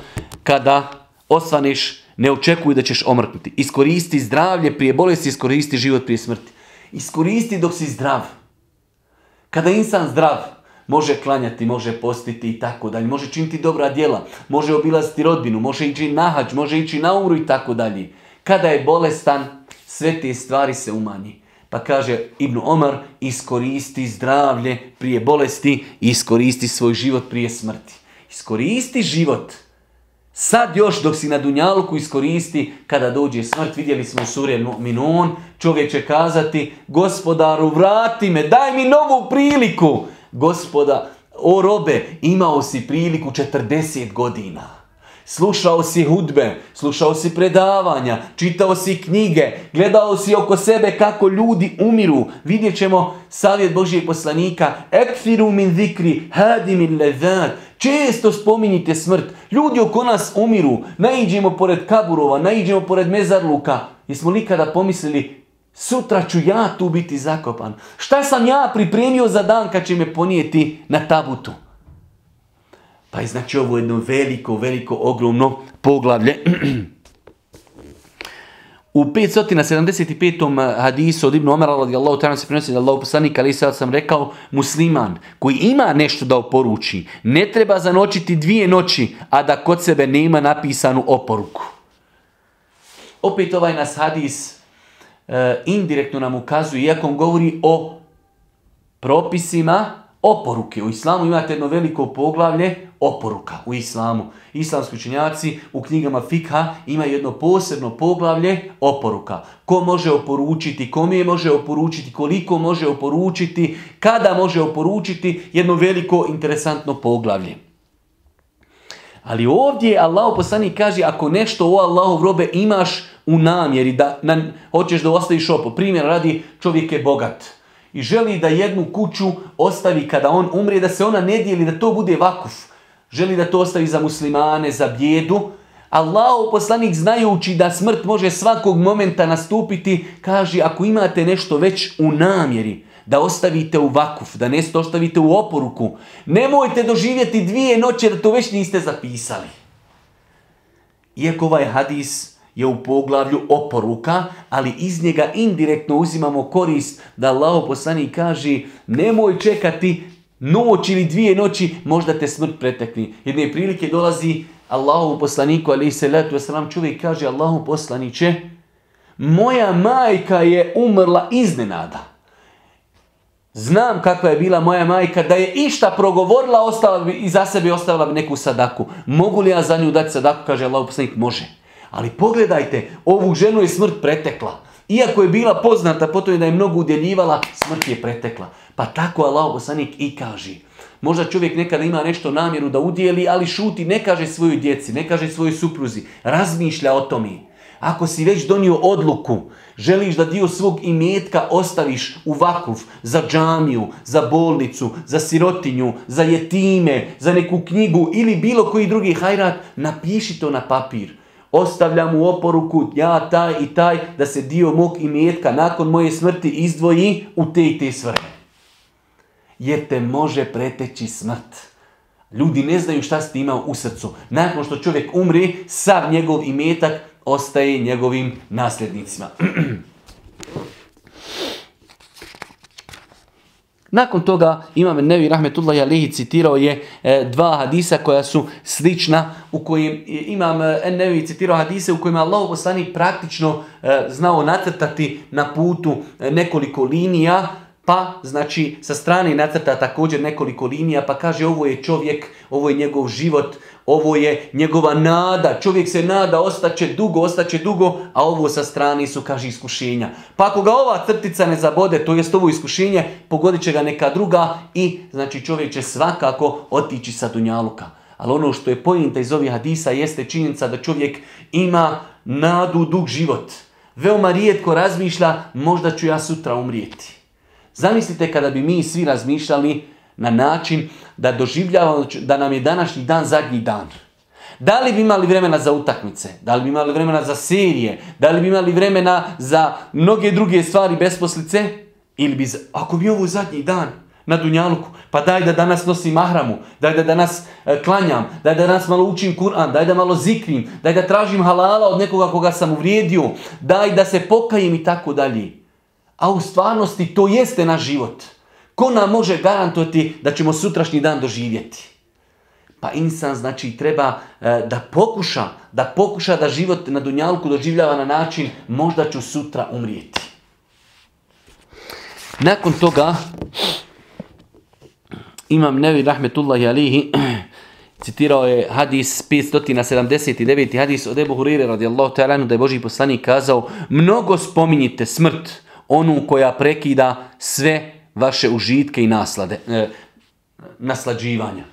kada osvaneš, ne očekuj da ćeš omrknuti. Iskoristi zdravlje prije bolesti, iskoristi život prije smrti. Iskoristi dok si zdrav. Kada insan zdrav, može klanjati, može postiti i tako dalje, može činiti dobra djela, može obilaziti rodbinu, može ići na hađ, može ići na umru i tako dalje. Kada je bolestan, sve te stvari se umanji. Pa kaže Ibn Omar, iskoristi zdravlje prije bolesti, iskoristi svoj život prije smrti. Iskoristi život. Sad još dok si na Dunjaluku iskoristi, kada dođe smrt, vidjeli smo sure Minun, čovjek će kazati, gospodaru vrati me, daj mi novu priliku. Gospoda, o robe, imao si priliku 40 godina. Slušao si hudbe, slušao si predavanja, čitao si knjige, gledao si oko sebe kako ljudi umiru. Vidjet ćemo savjet Božijeg poslanika. Ekfiru min zikri, hadi min Često spominjite smrt. Ljudi oko nas umiru. Naiđemo pored kaburova, naiđemo pored mezarluka. Jesmo li kada pomislili, sutra ću ja tu biti zakopan. Šta sam ja pripremio za dan kad će me ponijeti na tabutu? Pa je znači ovo jedno veliko, veliko, ogromno poglavlje. *clears throat* U 575. hadisu od Ibn Omara radijallahu ta'ala se prenosi da Allah poslanik ali sad sam rekao musliman koji ima nešto da oporuči ne treba zanočiti dvije noći a da kod sebe nema napisanu oporuku. Opet ovaj nas hadis e, indirektno nam ukazuje iako on govori o propisima oporuke. U islamu imate jedno veliko poglavlje oporuka u islamu. Islamski učenjaci u knjigama fikha imaju jedno posebno poglavlje oporuka. Ko može oporučiti, kome je može oporučiti, koliko može oporučiti, kada može oporučiti, jedno veliko interesantno poglavlje. Ali ovdje Allah poslanik kaže ako nešto o Allahu robe imaš u namjeri da na, hoćeš da ostaviš opo. Primjer radi čovjek je bogat i želi da jednu kuću ostavi kada on umre, da se ona ne dijeli, da to bude vakuf želi da to ostavi za muslimane, za bijedu. Allah poslanik znajući da smrt može svakog momenta nastupiti, kaže ako imate nešto već u namjeri, da ostavite u vakuf, da ne ostavite u oporuku. Nemojte doživjeti dvije noće da to već niste zapisali. Iako ovaj hadis je u poglavlju oporuka, ali iz njega indirektno uzimamo korist da Allah poslanik kaže nemoj čekati noć ili dvije noći, možda te smrt pretekni. Jedne prilike dolazi Allahu poslaniku, ali se letu wasalam, čovjek kaže Allahu poslaniće, moja majka je umrla iznenada. Znam kakva je bila moja majka, da je išta progovorila, ostala bi, i za sebe ostavila bi neku sadaku. Mogu li ja za nju dati sadaku? Kaže Allahu poslanik, može. Ali pogledajte, ovu ženu je smrt pretekla. Iako je bila poznata po tome da je mnogo udjeljivala, smrt je pretekla. Pa tako Allah poslanik i kaže. Možda čovjek nekada ima nešto namjeru da udjeli, ali šuti, ne kaže svojoj djeci, ne kaže svojoj supruzi. Razmišlja o tome. Ako si već donio odluku, želiš da dio svog imetka ostaviš u vakuf za džamiju, za bolnicu, za sirotinju, za jetime, za neku knjigu ili bilo koji drugi hajrat, napiši to na papir. Ostavljam u oporuku ja taj i taj da se dio mog imetka nakon moje smrti izdvoji u te i te svrhe jer te može preteći smrt. Ljudi ne znaju šta si ti imao u srcu. Nakon što čovjek umri, sav njegov imetak ostaje njegovim nasljednicima. *clears throat* Nakon toga Imam Nevi Rahmetullah Alihi citirao je e, dva hadisa koja su slična u kojim Imam e, Nevi citirao hadise u kojima Allah poslanik praktično e, znao nacrtati na putu nekoliko linija pa, znači, sa strane nacrta također nekoliko linija, pa kaže ovo je čovjek, ovo je njegov život, ovo je njegova nada, čovjek se nada, ostaće dugo, ostaće dugo, a ovo sa strane su, kaže, iskušenja. Pa ako ga ova crtica ne zabode, to jest ovo iskušenje, pogodit će ga neka druga i, znači, čovjek će svakako otići sa Dunjaluka. Ali ono što je pojenta iz ovih hadisa jeste činjenica da čovjek ima nadu dug život. Veoma rijetko razmišlja, možda ću ja sutra umrijeti. Zamislite kada bi mi svi razmišljali na način da doživljavamo da nam je današnji dan zadnji dan. Da li bi imali vremena za utakmice? Da li bi imali vremena za serije? Da li bi imali vremena za mnoge druge stvari besposlice? Ili bi, ako bi ovo zadnji dan na Dunjaluku, pa daj da danas nosim mahramu, daj da danas e, klanjam, daj da danas malo učim Kur'an, daj da malo zikrim, daj da tražim halala od nekoga koga sam uvrijedio, daj da se pokajem i tako dalje. A u stvarnosti to jeste naš život. Ko nam može garantovati da ćemo sutrašnji dan doživjeti? Pa insan znači treba e, da pokuša, da pokuša da život na Dunjalku doživljava na način možda ću sutra umrijeti. Nakon toga, imam Nevi Rahmetullahi Alihi, *clears throat* citirao je hadis 579. hadis od Ebu Hurire radijallahu ta'ala da je Boži poslanik kazao mnogo spominjite smrt, onu koja prekida sve vaše užitke i naslade, e, naslađivanja.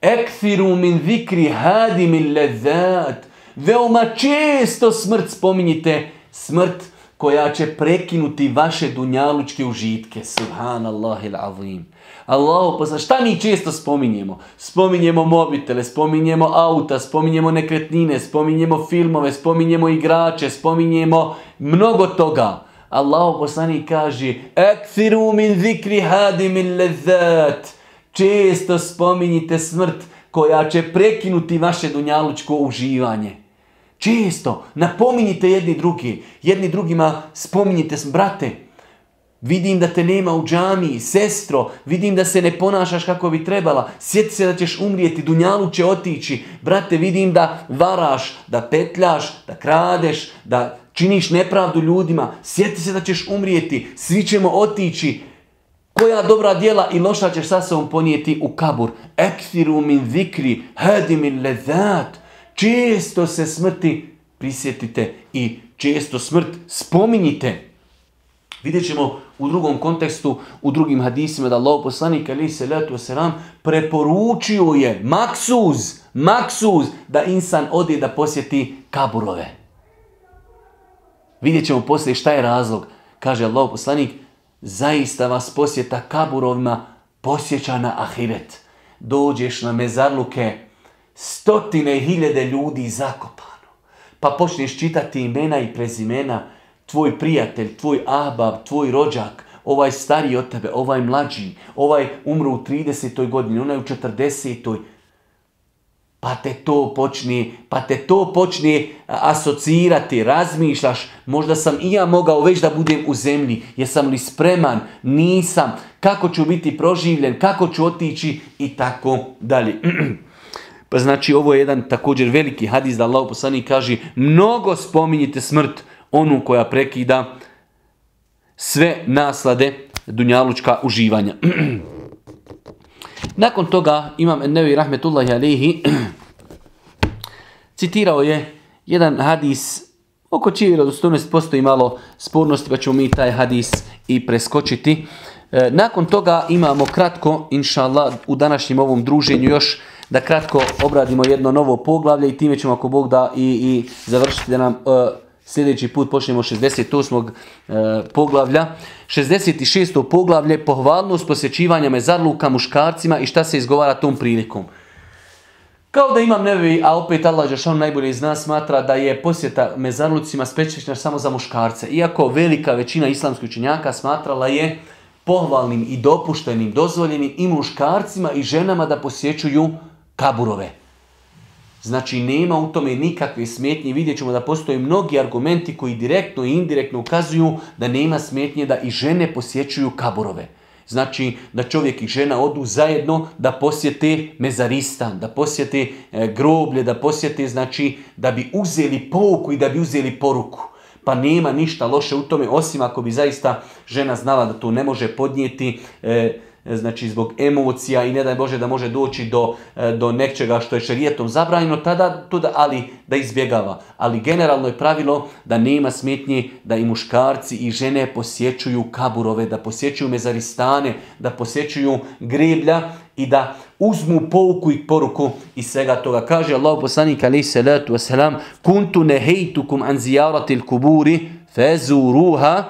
Ekfiru min zikri hadim lezat. Veoma često smrt spominjite, smrt koja će prekinuti vaše dunjalučke užitke. Subhanallah il azim. Allah, posla, šta mi često spominjemo? Spominjemo mobitele, spominjemo auta, spominjemo nekretnine, spominjemo filmove, spominjemo igrače, spominjemo mnogo toga. Allah poslani kaže Ekthiru min zikri hadim lezat. Često spominjite smrt koja će prekinuti vaše dunjalučko uživanje. Često napominjite jedni drugi, jedni drugima spominjite, brate, vidim da te nema u džamiji, sestro, vidim da se ne ponašaš kako bi trebala, sjeti se da ćeš umrijeti, dunjalu će otići, brate, vidim da varaš, da petljaš, da kradeš, da činiš nepravdu ljudima, sjeti se da ćeš umrijeti, svi ćemo otići, koja dobra djela i loša ćeš sa sobom ponijeti u kabur. Ekthiru min zikri, hedi min lezat. Često se smrti prisjetite i često smrt spominjite. Vidjet ćemo u drugom kontekstu, u drugim hadisima da Allah poslanik ali se letu selam preporučio je maksuz, maksuz da insan ode da posjeti kaburove. Vidjet ćemo poslije šta je razlog. Kaže Allah poslanik, zaista vas posjeta kaburovima posjeća na ahiret. Dođeš na mezarluke, stotine hiljade ljudi zakopano. Pa počneš čitati imena i prezimena, tvoj prijatelj, tvoj ahbab, tvoj rođak, ovaj stariji od tebe, ovaj mlađi, ovaj umru u 30. godini, onaj u 40. Pa te to počne, pa te to počne asocirati, razmišljaš, možda sam i ja mogao već da budem u zemlji, jesam li spreman, nisam, kako ću biti proživljen, kako ću otići? I tako dalje. *clears throat* Pa znači ovo je jedan također veliki hadis da Allah poslanik kaže mnogo spominjite smrt, onu koja prekida sve naslade dunjalučka uživanja. *clears throat* Nakon toga imam Nevi Rahmetullahi Alehi *clears throat* citirao je jedan hadis oko čije vjerodostojnosti postoji malo spornosti pa ćemo mi taj hadis i preskočiti. E, nakon toga imamo kratko, inša Allah, u današnjem ovom druženju još da kratko obradimo jedno novo poglavlje i time ćemo ako Bog da i, i završiti da nam uh, sljedeći put počnemo 68. Uh, poglavlja. 66. poglavlje pohvalnost posjećivanja mezarluka muškarcima i šta se izgovara tom prilikom. Kao da imam nevi, a opet Allah Žešan najbolje iz nas smatra da je posjeta mezarlucima specifična samo za muškarce. Iako velika većina islamskih učenjaka smatrala je pohvalnim i dopuštenim, dozvoljenim i muškarcima i ženama da posjećuju kaburove. Znači nema u tome nikakve smetnje. Vidjet ćemo da postoje mnogi argumenti koji direktno i indirektno ukazuju da nema smetnje da i žene posjećuju kaburove. Znači da čovjek i žena odu zajedno da posjete mezaristan, da posjete e, groblje, da posjete, znači da bi uzeli pouku i da bi uzeli poruku. Pa nema ništa loše u tome, osim ako bi zaista žena znala da to ne može podnijeti, e, znači zbog emocija i ne daj Bože da može doći do, e, do nečega što je šerijetom zabranjeno, tada to da, ali da izbjegava. Ali generalno je pravilo da nema smetnje da i muškarci i žene posjećuju kaburove, da posjećuju mezaristane, da posjećuju greblja i da uzmu pouku i poruku iz svega toga. Kaže Allah poslanik alaih salatu wasalam kuntu nehejtukum an zijaratil kuburi fezuruha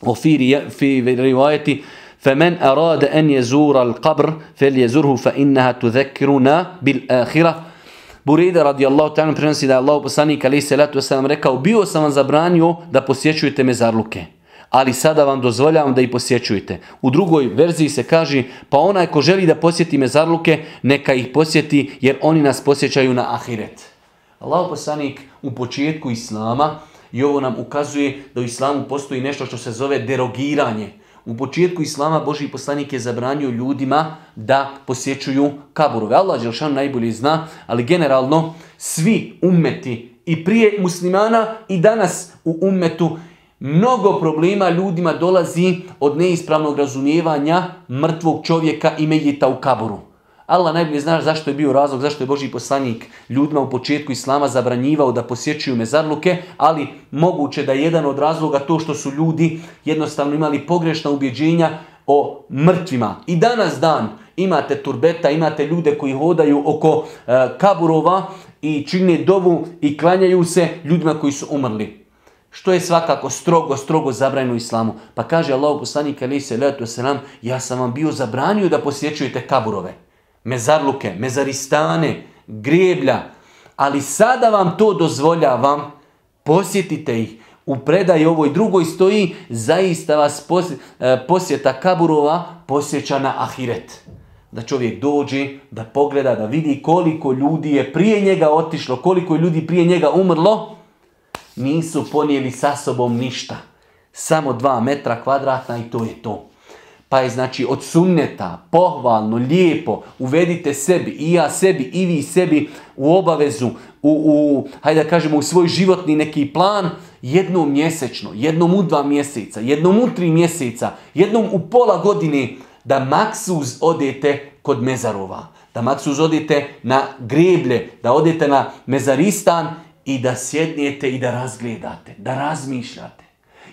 o fi rivajeti فمن أراد أن يزور القبر فليزوره فإنها تذكرنا بالآخرة Burida radijallahu ta'ala prenosi da je Allah poslanik ali se letu sam rekao bio sam vam zabranio da posjećujete mezarluke ali sada vam dozvoljam da i posjećujete. U drugoj verziji se kaže pa onaj ko želi da posjeti mezarluke neka ih posjeti jer oni nas posjećaju na ahiret. Allah poslanik u početku islama i ovo nam ukazuje da u islamu postoji nešto što se zove derogiranje. U početku Islama Boži poslanik je zabranio ljudima da posjećuju kaburove. Allah Đelšan najbolje zna, ali generalno svi ummeti i prije muslimana i danas u ummetu Mnogo problema ljudima dolazi od neispravnog razumijevanja mrtvog čovjeka i medjeta u kaboru. Allah najbolje zna zašto je bio razlog, zašto je Boži poslanik ljudima u početku Islama zabranjivao da posjećuju mezarluke, ali moguće da je jedan od razloga to što su ljudi jednostavno imali pogrešna ubjeđenja o mrtvima. I danas dan imate turbeta, imate ljude koji hodaju oko e, kaburova i čine dovu i klanjaju se ljudima koji su umrli. Što je svakako strogo, strogo zabranjeno islamu. Pa kaže Allah poslanik se selam, ja sam vam bio zabranio da posjećujete kaburove. Mezarluke, mezaristane, greblja. Ali sada vam to dozvoljavam, posjetite ih. U predaji ovoj drugoj stoji, zaista vas e, posjeta kaburova posjeća na ahiret. Da čovjek dođe, da pogleda, da vidi koliko ljudi je prije njega otišlo, koliko je ljudi prije njega umrlo, nisu ponijeli sa sobom ništa. Samo dva metra kvadratna i to je to. Pa je znači od sunneta, pohvalno, lijepo, uvedite sebi, i ja sebi, i vi sebi u obavezu, u, u hajde da kažemo, u svoj životni neki plan, jednom mjesečno, jednom u dva mjeseca, jednom u tri mjeseca, jednom u pola godine, da maksuz odete kod mezarova, da maksuz odete na greblje, da odete na mezaristan i da sjednijete i da razgledate, da razmišljate.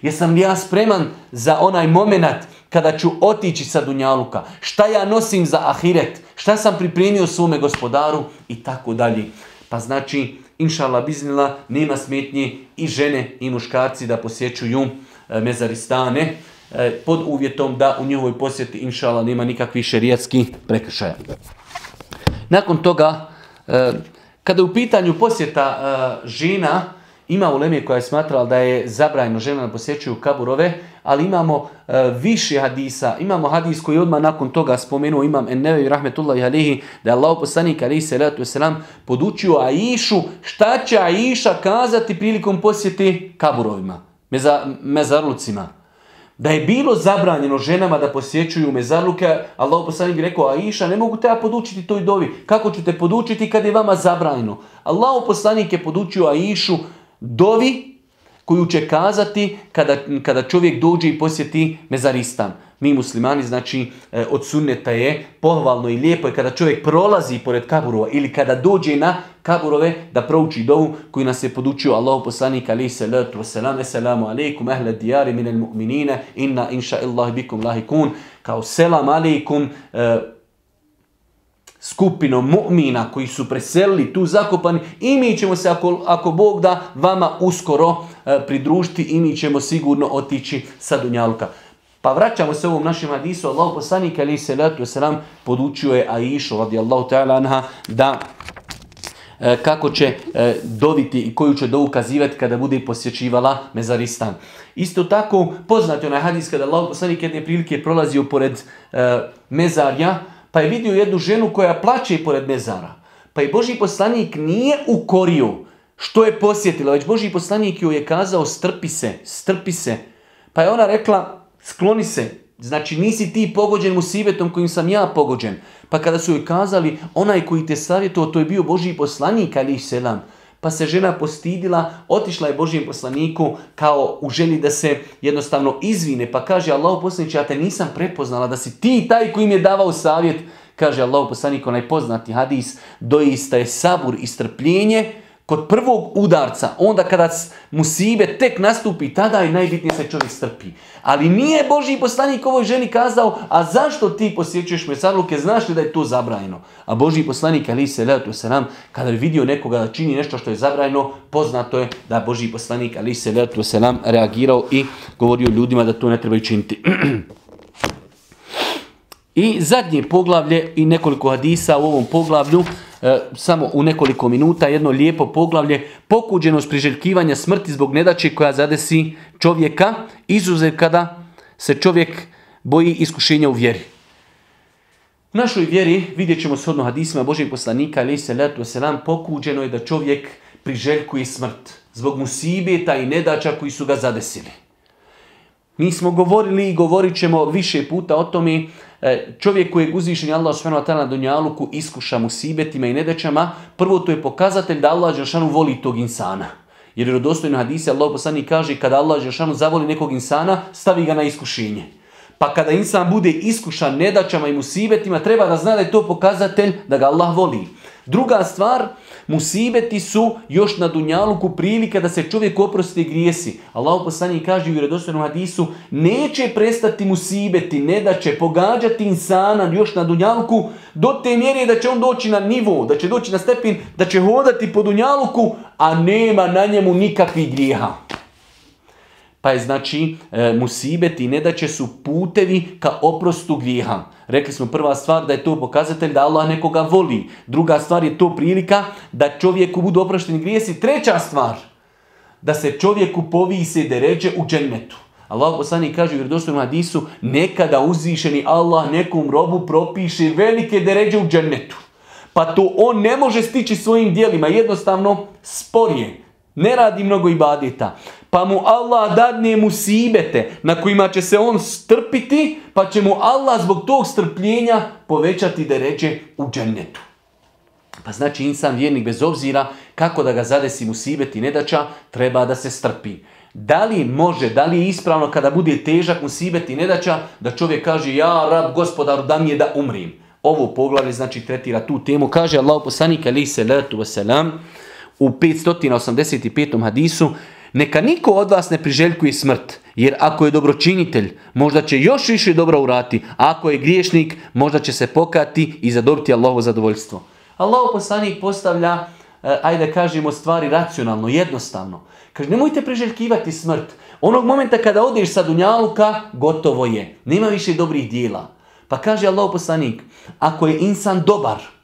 Jesam li ja spreman za onaj moment kada ću otići sa Dunjaluka? Šta ja nosim za ahiret? Šta sam pripremio svome gospodaru? I tako dalje. Pa znači, inšala biznila, nema smetnje i žene i muškarci da posjećuju e, mezaristane e, pod uvjetom da u njihovoj posjeti inšala nema nikakvi šerijatski prekršaja. Nakon toga, e, kada u pitanju posjeta žena, ima uleme koja je smatrala da je zabranjeno žena da posjećuju kaburove, ali imamo e, više hadisa. Imamo hadis koji odmah nakon toga spomenuo imam Ennevi rahmetullahi alihi da je Allah poslanik alihi salatu wasalam podučio Aishu šta će Aisha kazati prilikom posjeti kaburovima, meza, mezarlucima. Da je bilo zabranjeno ženama da posjećuju mezarluke, Allah poslanik bi rekao, Aisha, ne mogu te ja podučiti toj dovi. Kako ću te podučiti kad je vama zabranjeno? Allah poslanik je podučio Aishu dovi koju će kazati kada, kada čovjek dođe i posjeti mezaristan. Mi muslimani, znači, e, od sunneta je pohvalno i lijepo je kada čovjek prolazi pored kaburova ili kada dođe na kaburove da prouči dovu koju nas je podučio Allahu poslanik ali se letu wasalam, assalamu alaikum, ahle dijari minel mu'minine, inna inša illahi bikum lahikun, kao selam alaikum, e, skupinom mu'mina koji su preselili tu zakopani i mi ćemo se, ako, ako Bog da, vama uskoro pridružiti i mi ćemo sigurno otići sa Dunjaluka. Pa vraćamo se ovom našem hadisu. Allah poslanik ali se letu selam podučio je Aishu radijallahu ta'ala anha da e, kako će e, doviti i koju će doukazivati kada bude posjećivala mezaristan. Isto tako poznati onaj hadis kada Allah poslanik jedne prilike prolazio pored e, mezarja, pa je vidio jednu ženu koja plaće pored mezara. Pa i Boži poslanik nije ukorio što je posjetila, već Boži poslanik joj je kazao strpi se, strpi se. Pa je ona rekla skloni se, znači nisi ti pogođen mu sivetom kojim sam ja pogođen. Pa kada su joj kazali onaj koji te savjetovao, to je bio Boži poslanik, ali selam. Pa se žena postidila, otišla je Božijem poslaniku kao u želji da se jednostavno izvine, pa kaže Allah poslaniče, ja te nisam prepoznala da si ti taj koji mi je davao savjet, kaže Allah poslanik, onaj poznati hadis, doista je sabur i strpljenje, kod prvog udarca, onda kada musibe tek nastupi, tada je najbitnije se čovjek strpi. Ali nije Boži poslanik ovoj ženi kazao, a zašto ti posjećuješ mesadluke, znaš li da je to zabranjeno? A Boži poslanik, ali se letu se nam, kada je vidio nekoga da čini nešto što je zabranjeno, poznato je da Boži poslanik, ali se letu se nam, reagirao i govorio ljudima da to ne trebaju činiti. *clears throat* I zadnje poglavlje i nekoliko hadisa u ovom poglavlju, E, samo u nekoliko minuta jedno lijepo poglavlje pokuđenost priželjkivanja smrti zbog nedaće koja zadesi čovjeka, izuzev kada se čovjek boji iskušenja u vjeri. U našoj vjeri vidjet ćemo shodno hadisima Božeg poslanika ali se letu selam pokuđeno je da čovjek priželjkuje smrt zbog musibeta i nedača koji su ga zadesili. Mi smo govorili i govorit ćemo više puta o tome čovjek koji je uzvišen Allah subhanahu na dunjaluku iskuša mu sibetima i nedećama, prvo to je pokazatelj da Allah Đelšanu voli tog insana. Jer je dostojno hadise Allah poslanik kaže kada Allah Žešanu zavoli nekog insana, stavi ga na iskušenje. Pa kada insan bude iskušan nedaćama i musibetima, treba da zna da je to pokazatelj da ga Allah voli. Druga stvar, musibeti su još na dunjaluku prilika da se čovjek oprosti grijesi. Allah poslanik kaže u vjerodostojnom hadisu, neće prestati musibeti, ne da će pogađati insana još na dunjaluku do te mjere da će on doći na nivo, da će doći na stepin, da će hodati po dunjaluku, a nema na njemu nikakvih grijeha. Pa je znači e, musibeti ne da će su putevi ka oprostu grijeha. Rekli smo prva stvar da je to pokazatelj da Allah nekoga voli. Druga stvar je to prilika da čovjeku budu oprošteni grijesi. Treća stvar, da se čovjeku povise deređe u džennetu. Allah poslanik kaže u vjerodostojnom hadisu, nekada uzvišeni Allah nekom robu propiše velike deređe u džennetu. Pa to on ne može stići svojim dijelima, jednostavno sporije. Ne radi mnogo ibadeta pa mu Allah dadne musibete na kojima će se on strpiti, pa će mu Allah zbog tog strpljenja povećati da ređe u džennetu. Pa znači insan vjernik bez obzira kako da ga zadesi musibet i nedača, treba da se strpi. Da li može, da li je ispravno kada bude težak musibet i nedača, da čovjek kaže ja rab gospodaru da mi je da umrim. Ovo poglavlje znači tretira tu temu. Kaže Allah poslanik se letu wasalam u 585. hadisu neka niko od vas ne priželjkuje smrt, jer ako je dobročinitelj, možda će još više dobro urati, a ako je griješnik, možda će se pokati i zadobiti Allahovo zadovoljstvo. Allah poslanik postavlja, e, ajde kažemo, stvari racionalno, jednostavno. Kaže, nemojte priželjkivati smrt. Onog momenta kada odeš sa Dunjaluka, gotovo je. Nema više dobrih dijela. Pa kaže Allah poslanik, ako je insan dobar,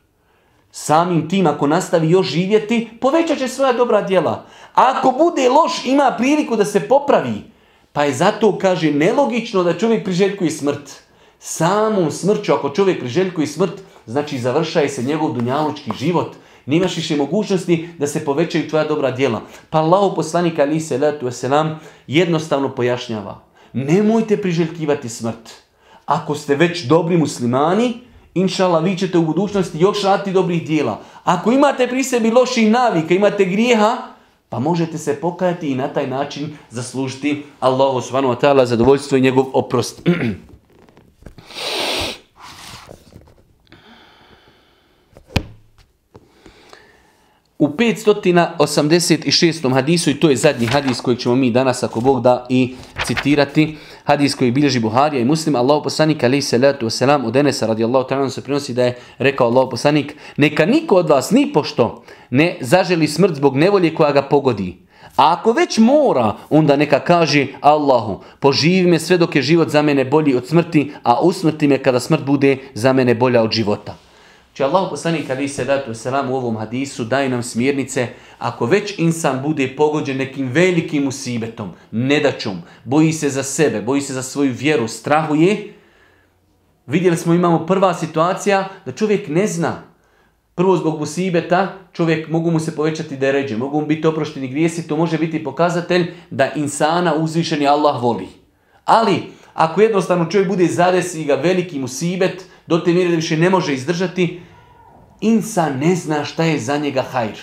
samim tim ako nastavi još živjeti, povećat će svoja dobra djela. A ako bude loš, ima priliku da se popravi. Pa je zato, kaže, nelogično da čovjek priželjkuje smrt. Samom smrću, ako čovjek priželjkuje smrt, znači završaje se njegov dunjalučki život. Nimaš više mogućnosti da se povećaju tvoja dobra djela. Pa Allah poslanik ali se letu nam jednostavno pojašnjava. Nemojte priželjkivati smrt. Ako ste već dobri muslimani, inšala, vi ćete u budućnosti još raditi dobrih dijela. Ako imate pri sebi loši navike, imate grijeha, pa možete se pokajati i na taj način zaslužiti Allahu subhanahu wa ta'ala zadovoljstvo i njegov oprost. *clears throat* U 586. hadisu, i to je zadnji hadis koji ćemo mi danas, ako Bog da, i citirati, hadis koji bilježi Buharija i Muslim, Allah poslanik alaih salatu wasalam od Enesa radijallahu ta'ala se prenosi da je rekao Allah poslanik, neka niko od vas ni pošto ne zaželi smrt zbog nevolje koja ga pogodi. A ako već mora, onda neka kaže Allahu, poživi me sve dok je život za mene bolji od smrti, a usmrti me kada smrt bude za mene bolja od života. Če Allah poslanik ali se datu selam u ovom hadisu daje nam smjernice, ako već insan bude pogođen nekim velikim usibetom, nedačom, boji se za sebe, boji se za svoju vjeru, strahuje, vidjeli smo imamo prva situacija da čovjek ne zna. Prvo zbog musibeta čovjek mogu mu se povećati deređe, mogu mu biti oprošteni grijesi, to može biti pokazatelj da insana uzvišeni Allah voli. Ali, ako jednostavno čovjek bude zadesi ga veliki musibet, do te mjere da više ne može izdržati, insan ne zna šta je za njega hajr.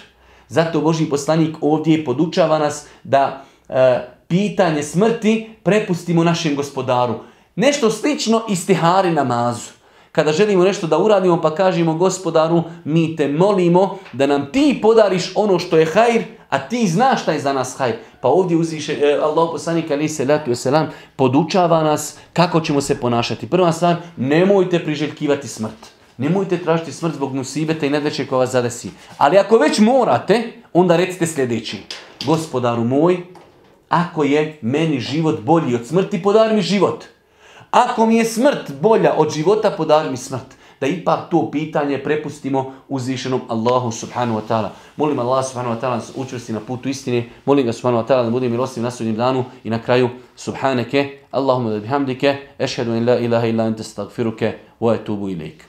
Zato Boži poslanik ovdje podučava nas da e, pitanje smrti prepustimo našem gospodaru. Nešto slično istihari namazu. Kada želimo nešto da uradimo pa kažemo gospodaru mi te molimo da nam ti podariš ono što je hajr, a ti znaš šta je za nas hajr. Pa ovdje uzviše, e, Allah poslanik ali se selam podučava nas kako ćemo se ponašati. Prva stvar, nemojte priželjkivati smrt. Nemojte tražiti smrt zbog musibeta i nedeće koja vas zadesi. Ali ako već morate, onda recite sljedeći. Gospodaru moj, ako je meni život bolji od smrti, podari mi život. Ako mi je smrt bolja od života, podari mi smrt da ipak to pitanje prepustimo uzvišenom Allahu subhanahu wa ta'ala. Molim Allah subhanahu wa ta'ala da učvrsti na putu istine. Molim ga subhanahu wa ta'ala da bude milostiv na sudnjem danu i na kraju subhaneke Allahumma da bihamdike ešhedu in la ilaha illa ente stagfiruke wa etubu ilaik.